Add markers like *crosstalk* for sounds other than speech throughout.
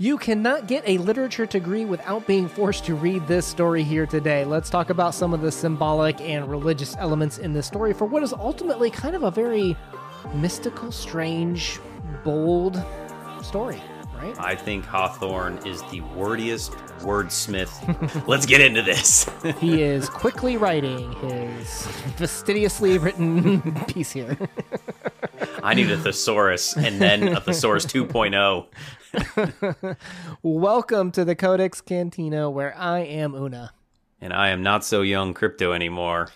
You cannot get a literature degree without being forced to read this story here today. Let's talk about some of the symbolic and religious elements in this story for what is ultimately kind of a very mystical, strange, bold story, right? I think Hawthorne is the wordiest wordsmith. *laughs* Let's get into this. *laughs* he is quickly writing his fastidiously written *laughs* piece here. I need a thesaurus and then a thesaurus *laughs* 2.0. *laughs* Welcome to the Codex Cantina, where I am Una. And I am not so young crypto anymore.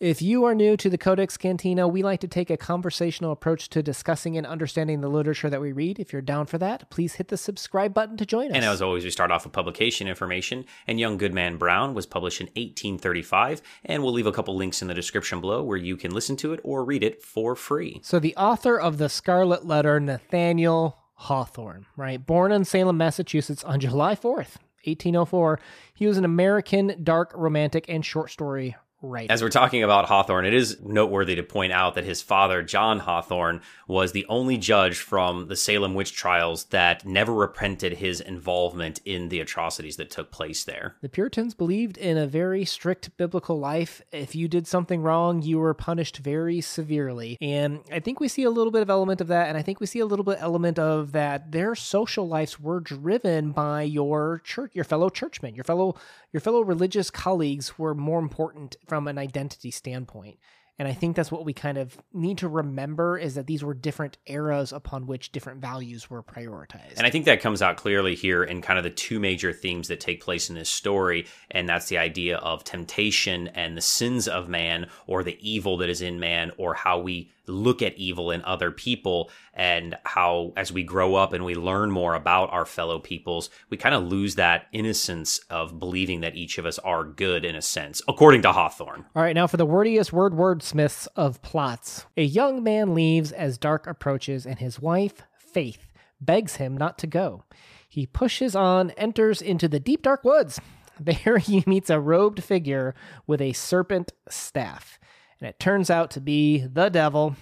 If you are new to the Codex Cantina, we like to take a conversational approach to discussing and understanding the literature that we read. If you're down for that, please hit the subscribe button to join us. And as always, we start off with publication information. And Young Goodman Brown was published in 1835, and we'll leave a couple links in the description below where you can listen to it or read it for free. So, the author of the Scarlet Letter, Nathaniel Hawthorne, right? Born in Salem, Massachusetts on July 4th, 1804, he was an American dark romantic and short story Right. As we're talking about Hawthorne, it is noteworthy to point out that his father, John Hawthorne, was the only judge from the Salem witch trials that never repented his involvement in the atrocities that took place there. The Puritans believed in a very strict biblical life. If you did something wrong, you were punished very severely. And I think we see a little bit of element of that, and I think we see a little bit element of that their social lives were driven by your church, your fellow churchmen, your fellow your fellow religious colleagues were more important from an identity standpoint. And I think that's what we kind of need to remember is that these were different eras upon which different values were prioritized. And I think that comes out clearly here in kind of the two major themes that take place in this story. And that's the idea of temptation and the sins of man, or the evil that is in man, or how we look at evil in other people and how as we grow up and we learn more about our fellow peoples we kind of lose that innocence of believing that each of us are good in a sense according to hawthorne all right now for the wordiest word wordsmiths of plots a young man leaves as dark approaches and his wife faith begs him not to go he pushes on enters into the deep dark woods *laughs* there he meets a robed figure with a serpent staff and it turns out to be the devil.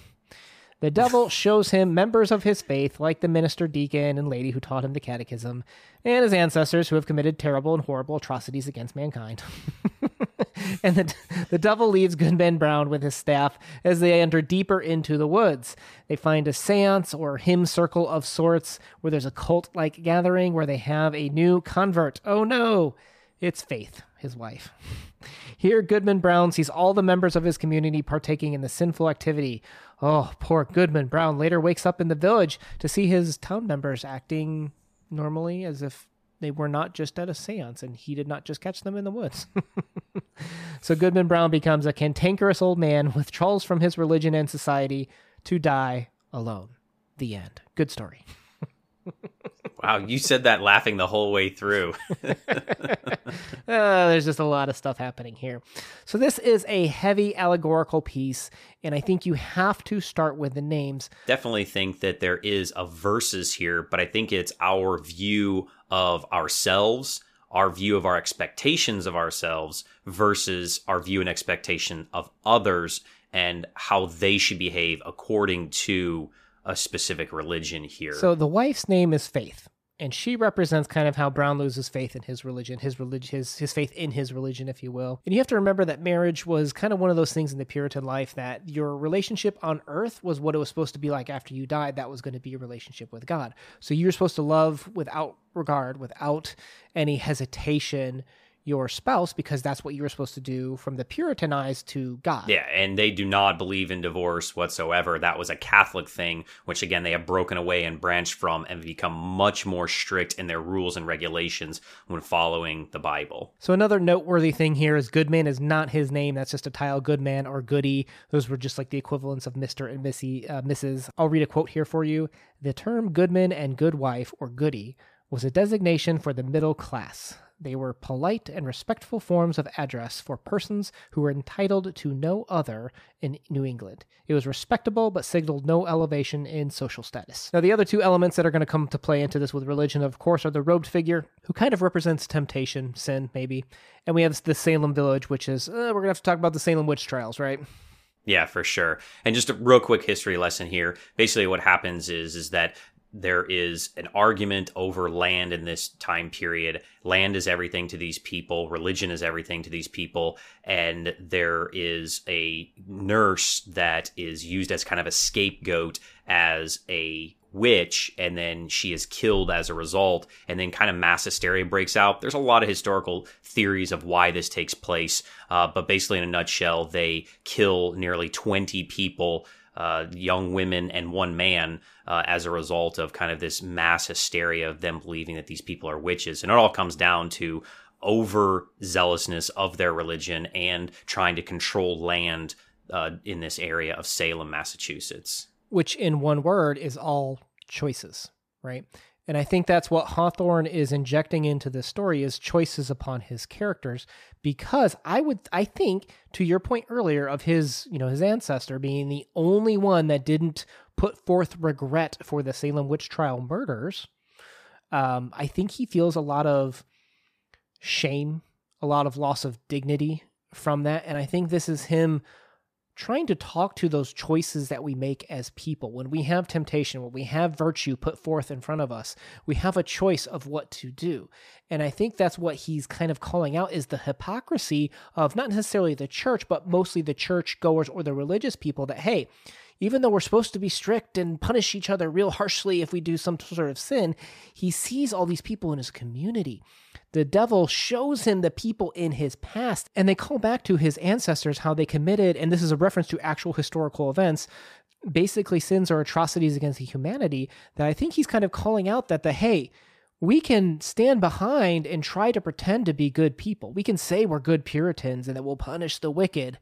The devil *laughs* shows him members of his faith, like the minister, deacon, and lady who taught him the catechism, and his ancestors who have committed terrible and horrible atrocities against mankind. *laughs* *laughs* and the, the devil leaves Goodman Brown with his staff as they enter deeper into the woods. They find a seance or hymn circle of sorts where there's a cult like gathering where they have a new convert. Oh no, it's Faith, his wife. *laughs* Here, Goodman Brown sees all the members of his community partaking in the sinful activity. Oh, poor Goodman Brown later wakes up in the village to see his town members acting normally as if they were not just at a seance and he did not just catch them in the woods. *laughs* so Goodman Brown becomes a cantankerous old man with withdraws from his religion and society to die alone. The end. Good story. *laughs* wow, you said that laughing the whole way through. *laughs* uh, there's just a lot of stuff happening here. So, this is a heavy allegorical piece, and I think you have to start with the names. Definitely think that there is a verses here, but I think it's our view of ourselves, our view of our expectations of ourselves versus our view and expectation of others and how they should behave according to a specific religion here. So the wife's name is Faith and she represents kind of how Brown loses faith in his religion, his religion, his his faith in his religion, if you will. And you have to remember that marriage was kind of one of those things in the Puritan life that your relationship on earth was what it was supposed to be like after you died. That was going to be your relationship with God. So you're supposed to love without regard, without any hesitation your spouse because that's what you were supposed to do from the Puritan eyes to God. Yeah, and they do not believe in divorce whatsoever. That was a Catholic thing, which again they have broken away and branched from and become much more strict in their rules and regulations when following the Bible. So another noteworthy thing here is Goodman is not his name. That's just a title, Goodman or Goody. Those were just like the equivalents of Mister and Missy, uh, Mrs. I'll read a quote here for you. The term Goodman and Goodwife or Goody was a designation for the middle class. They were polite and respectful forms of address for persons who were entitled to no other in New England. It was respectable but signaled no elevation in social status. Now, the other two elements that are going to come to play into this with religion, of course, are the robed figure, who kind of represents temptation, sin, maybe. And we have the Salem village, which is, uh, we're going to have to talk about the Salem witch trials, right? Yeah, for sure. And just a real quick history lesson here. Basically, what happens is is that there is an argument over land in this time period. Land is everything to these people, religion is everything to these people, and there is a nurse that is used as kind of a scapegoat as a witch and then she is killed as a result and then kind of mass hysteria breaks out. There's a lot of historical theories of why this takes place uh, but basically in a nutshell they kill nearly 20 people uh, young women and one man uh, as a result of kind of this mass hysteria of them believing that these people are witches. And it all comes down to over zealousness of their religion and trying to control land uh, in this area of Salem, Massachusetts. Which, in one word, is all choices, right? And I think that's what Hawthorne is injecting into this story is choices upon his characters because I would I think to your point earlier of his, you know, his ancestor being the only one that didn't put forth regret for the Salem witch trial murders, um, I think he feels a lot of shame, a lot of loss of dignity from that. And I think this is him trying to talk to those choices that we make as people. When we have temptation, when we have virtue put forth in front of us, we have a choice of what to do. And I think that's what he's kind of calling out is the hypocrisy of not necessarily the church, but mostly the church goers or the religious people that, hey, even though we're supposed to be strict and punish each other real harshly if we do some sort of sin, he sees all these people in his community the devil shows him the people in his past, and they call back to his ancestors how they committed, and this is a reference to actual historical events, basically sins or atrocities against humanity. That I think he's kind of calling out that the hey, we can stand behind and try to pretend to be good people. We can say we're good Puritans and that we'll punish the wicked,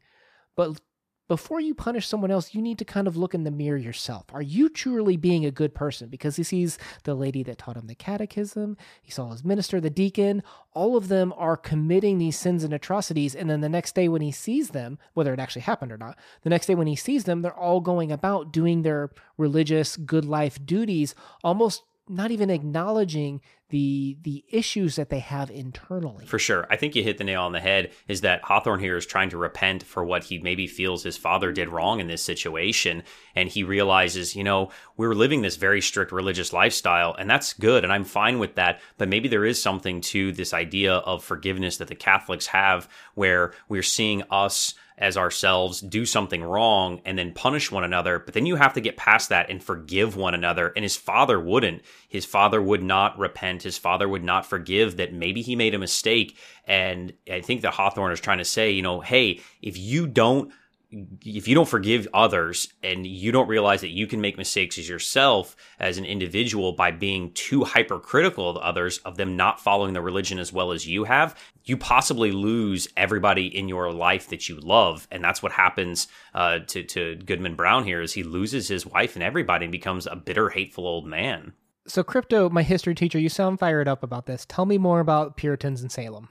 but before you punish someone else, you need to kind of look in the mirror yourself. Are you truly being a good person? Because he sees the lady that taught him the catechism, he saw his minister, the deacon, all of them are committing these sins and atrocities. And then the next day when he sees them, whether it actually happened or not, the next day when he sees them, they're all going about doing their religious good life duties, almost not even acknowledging the the issues that they have internally. For sure. I think you hit the nail on the head is that Hawthorne here is trying to repent for what he maybe feels his father did wrong in this situation and he realizes, you know, we're living this very strict religious lifestyle and that's good and I'm fine with that, but maybe there is something to this idea of forgiveness that the Catholics have where we're seeing us as ourselves do something wrong and then punish one another. But then you have to get past that and forgive one another. And his father wouldn't. His father would not repent. His father would not forgive that maybe he made a mistake. And I think that Hawthorne is trying to say, you know, hey, if you don't if you don't forgive others and you don't realize that you can make mistakes as yourself as an individual by being too hypercritical of others of them not following the religion as well as you have you possibly lose everybody in your life that you love. And that's what happens uh, to, to goodman brown here is he loses his wife and everybody and becomes a bitter hateful old man. So crypto my history teacher you sound fired up about this. Tell me more about puritans in salem.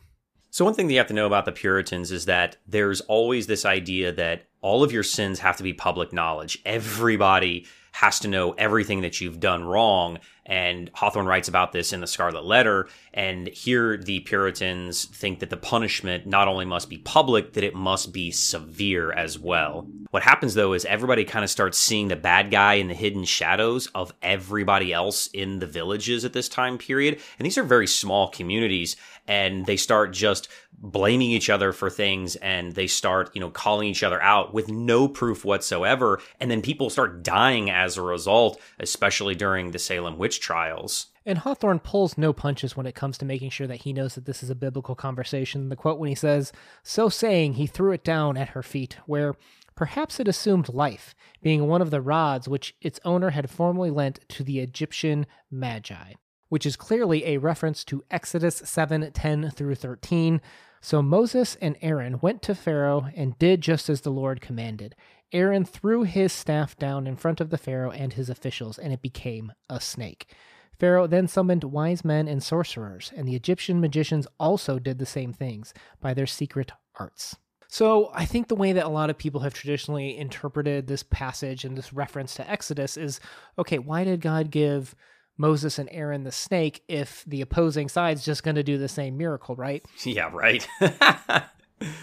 So, one thing that you have to know about the Puritans is that there's always this idea that all of your sins have to be public knowledge. Everybody has to know everything that you've done wrong. And Hawthorne writes about this in the Scarlet Letter. And here the Puritans think that the punishment not only must be public, that it must be severe as well. What happens though is everybody kind of starts seeing the bad guy in the hidden shadows of everybody else in the villages at this time period. And these are very small communities and they start just blaming each other for things and they start, you know, calling each other out with no proof whatsoever. And then people start dying as a result, especially during the Salem witch trials. And Hawthorne pulls no punches when it comes to making sure that he knows that this is a biblical conversation. The quote when he says, So saying, he threw it down at her feet, where perhaps it assumed life, being one of the rods which its owner had formerly lent to the Egyptian Magi which is clearly a reference to Exodus 7 10 through 13. So Moses and Aaron went to Pharaoh and did just as the Lord commanded. Aaron threw his staff down in front of the Pharaoh and his officials, and it became a snake. Pharaoh then summoned wise men and sorcerers, and the Egyptian magicians also did the same things by their secret arts. So, I think the way that a lot of people have traditionally interpreted this passage and this reference to Exodus is okay, why did God give Moses and Aaron the snake if the opposing side's just going to do the same miracle, right? *laughs* Yeah, right. *laughs*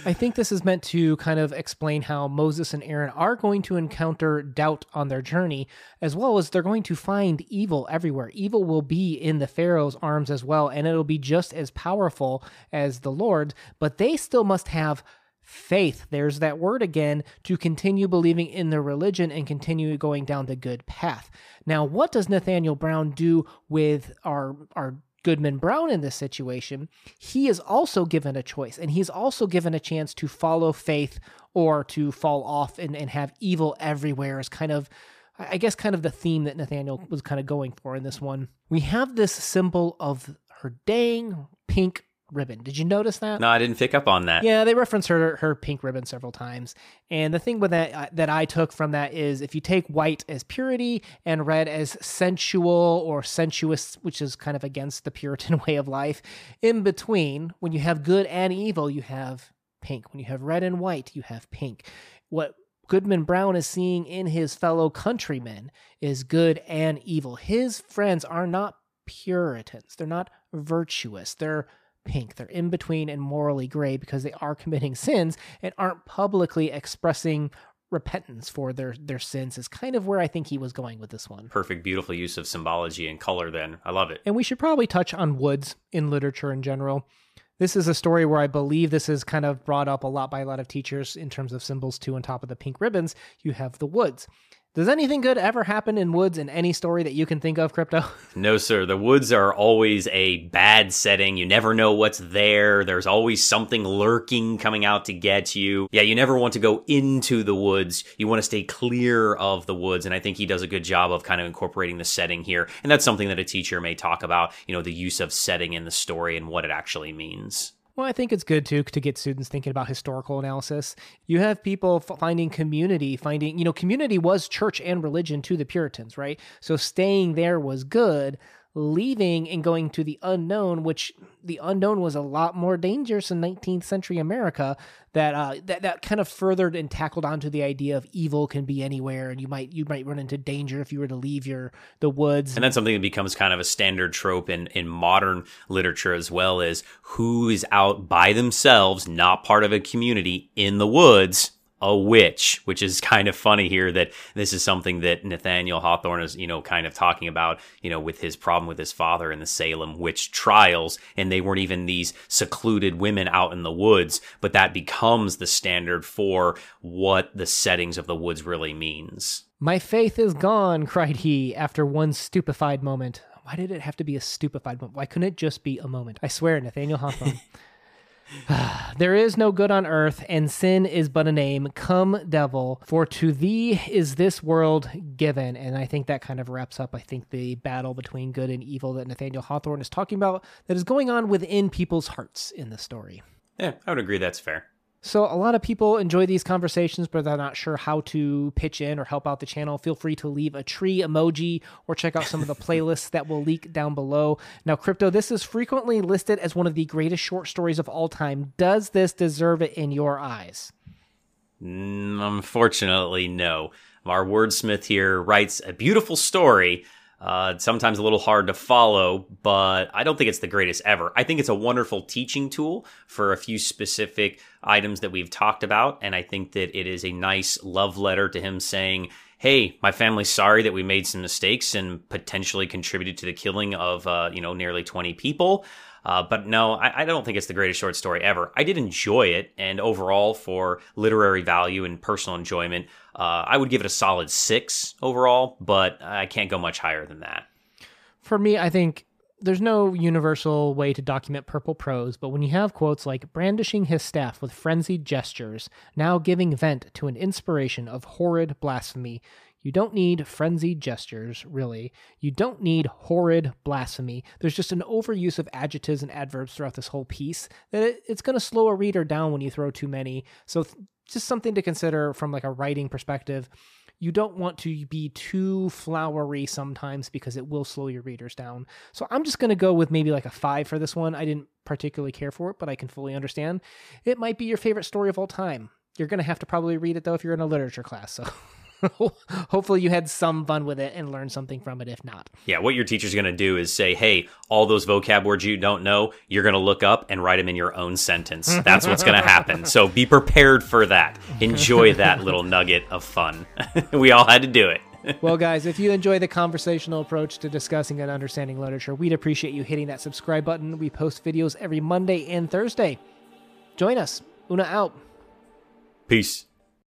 I think this is meant to kind of explain how Moses and Aaron are going to encounter doubt on their journey, as well as they're going to find evil everywhere. Evil will be in the Pharaoh's arms as well, and it'll be just as powerful as the Lord, but they still must have faith. There's that word again to continue believing in their religion and continue going down the good path. Now, what does Nathaniel Brown do with our our Goodman Brown in this situation, he is also given a choice and he's also given a chance to follow faith or to fall off and, and have evil everywhere is kind of I guess kind of the theme that Nathaniel was kind of going for in this one. We have this symbol of her dang pink ribbon. Did you notice that? No, I didn't pick up on that. Yeah, they reference her her pink ribbon several times. And the thing with that uh, that I took from that is if you take white as purity and red as sensual or sensuous, which is kind of against the Puritan *laughs* way of life, in between, when you have good and evil, you have pink. When you have red and white, you have pink. What Goodman Brown is seeing in his fellow countrymen is good and evil. His friends are not Puritans. They're not virtuous. They're pink. They're in between and morally gray because they are committing sins and aren't publicly expressing repentance for their their sins is kind of where I think he was going with this one. Perfect, beautiful use of symbology and color then. I love it. And we should probably touch on woods in literature in general. This is a story where I believe this is kind of brought up a lot by a lot of teachers in terms of symbols too on top of the pink ribbons. You have the woods. Does anything good ever happen in woods in any story that you can think of, Crypto? *laughs* No, sir. The woods are always a bad setting. You never know what's there. There's always something lurking coming out to get you. Yeah, you never want to go into the woods. You want to stay clear of the woods. And I think he does a good job of kind of incorporating the setting here. And that's something that a teacher may talk about, you know, the use of setting in the story and what it actually means. Well, I think it's good too to get students thinking about historical analysis. You have people finding community, finding, you know, community was church and religion to the Puritans, right? So staying there was good leaving and going to the unknown, which the unknown was a lot more dangerous in 19th century America. That uh, that that kind of furthered and tackled onto the idea of evil can be anywhere, and you might you might run into danger if you were to leave your the woods. And that's something that becomes kind of a standard trope in in modern literature as well is who is out by themselves, not part of a community in the woods a witch, which is *laughs* kind of funny here that this is something that Nathaniel Hawthorne is, you know, kind of talking about, you know, with his problem with his father in the Salem witch trials. And they weren't even these secluded women out in the woods, but that becomes the standard for what the settings of the woods really means. My faith is gone, *laughs* cried he after one stupefied moment. Why did it have to be a stupefied moment? Why couldn't it just be a moment? I swear, Nathaniel Hawthorne. *laughs* *sighs* there is no good on earth, and sin is but a name. Come, devil, for to thee is this world given. And I think that kind of wraps up, I think, the battle between good and evil that Nathaniel Hawthorne is talking about that is going on within people's hearts in the story. Yeah, I would agree that's fair. So, a lot of people enjoy these conversations, but they're not sure how to pitch in or help out the channel. Feel free to leave a tree emoji or check out some of the playlists that will leak down below. Now, Crypto, this is frequently listed as one of the greatest short stories of all time. Does this deserve it in your eyes? Mm, unfortunately, no. Our wordsmith here writes a beautiful story uh, sometimes a little hard to follow, but I don't think it's the greatest ever. I think it's a wonderful teaching tool for a few specific items that we've talked about. And I think that it is a nice love letter to him saying, Hey, my family's sorry that we made some mistakes and potentially contributed to the killing of, uh, you know, nearly 20 people. Uh, but no, I, I, don't think it's the greatest short story ever. I did enjoy it, and overall, for literary value and personal enjoyment, uh, I would give it a solid six overall, but I can't go much higher than that. For me, I think there's no universal way to document purple prose, but when you have quotes like brandishing his staff with frenzied gestures, now giving vent to an inspiration of horrid blasphemy, you don't need frenzied gestures, really. You don't need horrid blasphemy. There's just an overuse of adjectives and adverbs throughout this whole piece that it, it's going to slow a reader down when you throw too many. So, th- just something to consider from like a writing perspective. You don't want to be too flowery sometimes because it will slow your readers down. So I'm just going to go with maybe like a five for this one. I didn't particularly care for it, but I can fully understand. It might be your favorite story of all time. You're going to have to probably read it though if you're in a literature class. So *laughs* *laughs* Hopefully, you had some fun with it and learned something from it, if not. Yeah, what your teacher's going to do is say, hey, all those vocab words you don't know, you're going to look up and write them in your own sentence. *laughs* That's what's going to happen. So be prepared for that. Enjoy that little nugget of fun. *laughs* we all had to do it. well, guys, if you enjoy the conversational approach to discussing and understanding literature, we'd appreciate you hitting that subscribe button. We post videos every Monday and Thursday. Join us. Una out. Peace.